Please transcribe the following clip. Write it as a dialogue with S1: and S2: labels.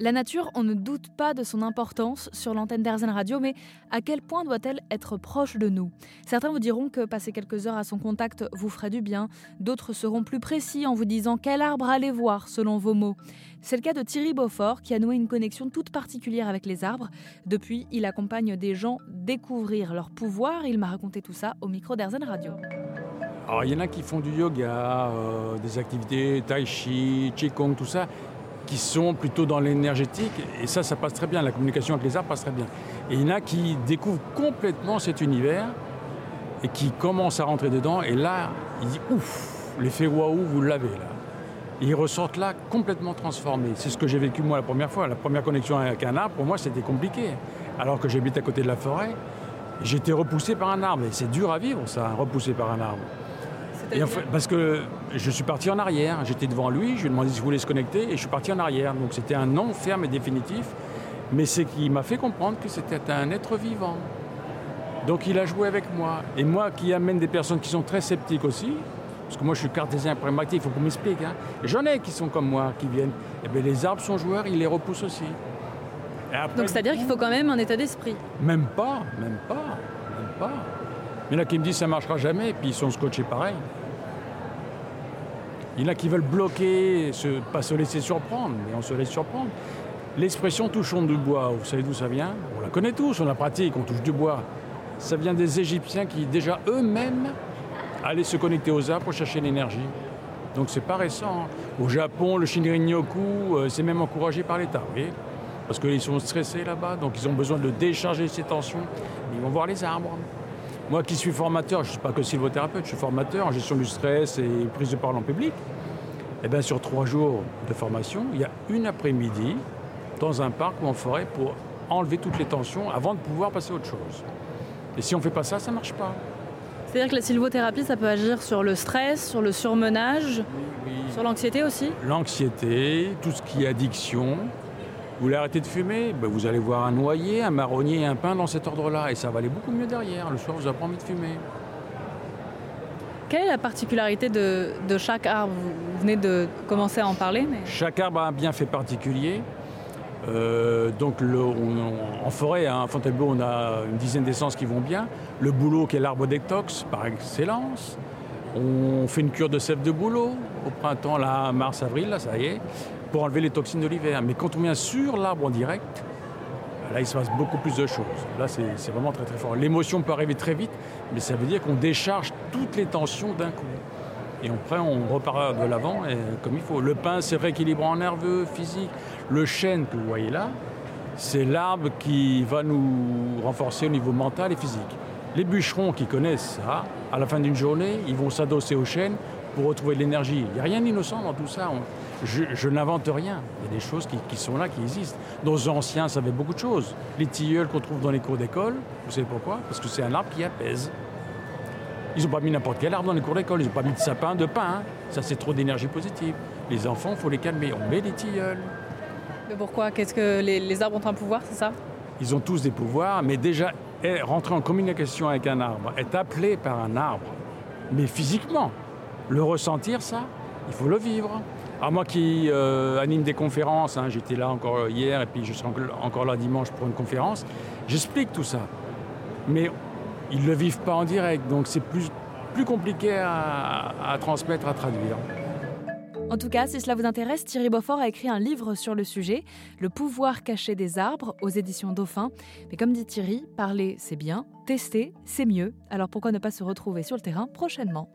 S1: La nature, on ne doute pas de son importance sur l'antenne d'Airzen Radio, mais à quel point doit-elle être proche de nous? Certains vous diront que passer quelques heures à son contact vous ferait du bien, d'autres seront plus précis en vous disant quel arbre aller voir selon vos mots. C'est le cas de Thierry Beaufort qui a noué une connexion toute particulière avec les arbres. Depuis, il accompagne des gens découvrir leur pouvoir. Il m'a raconté tout ça au micro d'Airzen Radio.
S2: Il y en a qui font du yoga, euh, des activités tai chi, qigong, tout ça qui sont plutôt dans l'énergétique, et ça, ça passe très bien, la communication avec les arbres passe très bien. Et il y en a qui découvrent complètement cet univers, et qui commencent à rentrer dedans, et là, ils disent, ouf, l'effet waouh, vous l'avez là. Et ils ressortent là complètement transformés. C'est ce que j'ai vécu moi la première fois. La première connexion avec un arbre, pour moi, c'était compliqué. Alors que j'habite à côté de la forêt, j'étais repoussé par un arbre. Et c'est dur à vivre, ça, repoussé par un arbre parce que je suis parti en arrière. J'étais devant lui, je lui ai demandé s'il voulait se connecter et je suis parti en arrière. Donc c'était un non ferme et définitif. Mais c'est qui m'a fait comprendre que c'était un être vivant. Donc il a joué avec moi. Et moi qui amène des personnes qui sont très sceptiques aussi, parce que moi je suis cartésien pragmatique, il faut qu'on m'explique. Hein. J'en ai qui sont comme moi, qui viennent. Et eh bien les arbres sont joueurs, ils les repoussent aussi.
S1: Donc c'est-à-dire qu'il faut quand même un état d'esprit
S2: Même pas, même pas, même pas. Il y en a qui me disent ça ne marchera jamais, et puis ils sont scotchés pareil. Il y en a qui veulent bloquer, pas se laisser surprendre, mais on se laisse surprendre. L'expression touchons du bois, vous savez d'où ça vient? On la connaît tous, on la pratique, on touche du bois. Ça vient des Égyptiens qui déjà eux-mêmes allaient se connecter aux arbres pour chercher l'énergie. Donc c'est pas récent. Hein. Au Japon, le Shinrin-yoku, euh, c'est même encouragé par l'État, oui. Parce qu'ils sont stressés là-bas, donc ils ont besoin de décharger ces tensions. Ils vont voir les arbres. Moi qui suis formateur, je ne suis pas que sylvothérapeute, je suis formateur en gestion du stress et prise de parole en public. Et eh bien sur trois jours de formation, il y a une après-midi dans un parc ou en forêt pour enlever toutes les tensions avant de pouvoir passer à autre chose. Et si on ne fait pas ça, ça ne marche pas.
S1: C'est-à-dire que la sylvothérapie, ça peut agir sur le stress, sur le surmenage, sur l'anxiété aussi?
S2: L'anxiété, tout ce qui est addiction, vous voulez arrêter de fumer? Ben, Vous allez voir un noyer, un marronnier et un pain dans cet ordre-là. Et ça va aller beaucoup mieux derrière. Le soir, vous n'avez pas envie de fumer.
S1: Quelle est la particularité de, chaque arbre? Vous venez de commencer à en parler. Mais...
S2: Chaque arbre a un bienfait particulier. Euh, donc en forêt, hein, à Fontainebleau, on a une dizaine d'essences qui vont bien. Le bouleau qui est l'arbre détox par excellence. On fait une cure de sève de bouleau au printemps, là, mars, avril, là, ça y est pour enlever les toxines de l'hiver. Mais quand on vient sur l'arbre en direct, là, il se passe beaucoup plus de choses. Là, c'est vraiment très très fort. L'émotion peut arriver très vite, mais ça veut dire qu'on décharge toutes les tensions d'un coup. Et après, on repart de l'avant comme il faut. Le pain, c'est rééquilibrant nerveux, physique. Le chêne que vous voyez là, c'est l'arbre qui va nous renforcer au niveau mental et physique. Les bûcherons qui connaissent ça, à la fin d'une journée, ils vont s'adosser au chêne pour retrouver l'énergie. Il n'y a rien d'innocent dans tout ça. je, n'invente rien. Il y a des choses qui, sont là, qui existent. Nos anciens savaient beaucoup de choses. Les tilleuls qu'on trouve dans les cours d'école, vous savez pourquoi? Parce que c'est un arbre qui apaise. Ils n'ont pas mis n'importe quel arbre dans les cours d'école. Ils n'ont pas mis de sapin, de pin. Hein. Ça, c'est trop d'énergie positive. Les enfants, il faut les calmer. On met des tilleuls.
S1: Mais pourquoi? Qu'est-ce que les, les arbres ont un pouvoir, c'est ça?
S2: Ils ont tous des pouvoirs, mais déjà, eh, rentrer en communication avec un arbre, être appelé par un arbre, mais physiquement, le ressentir, ça, il faut le vivre. Alors moi qui euh, anime des conférences, hein, j'étais là encore hier et puis je serai encore là dimanche pour une conférence, j'explique tout ça. Mais ils ne le vivent pas en direct, donc c'est plus, plus compliqué à, à transmettre, à traduire.
S1: En tout cas, si cela vous intéresse, Thierry Beaufort a écrit un livre sur le sujet, Le pouvoir caché des arbres, aux éditions Dauphin. Mais comme dit Thierry, parler c'est bien, tester c'est mieux, alors pourquoi ne pas se retrouver sur le terrain prochainement?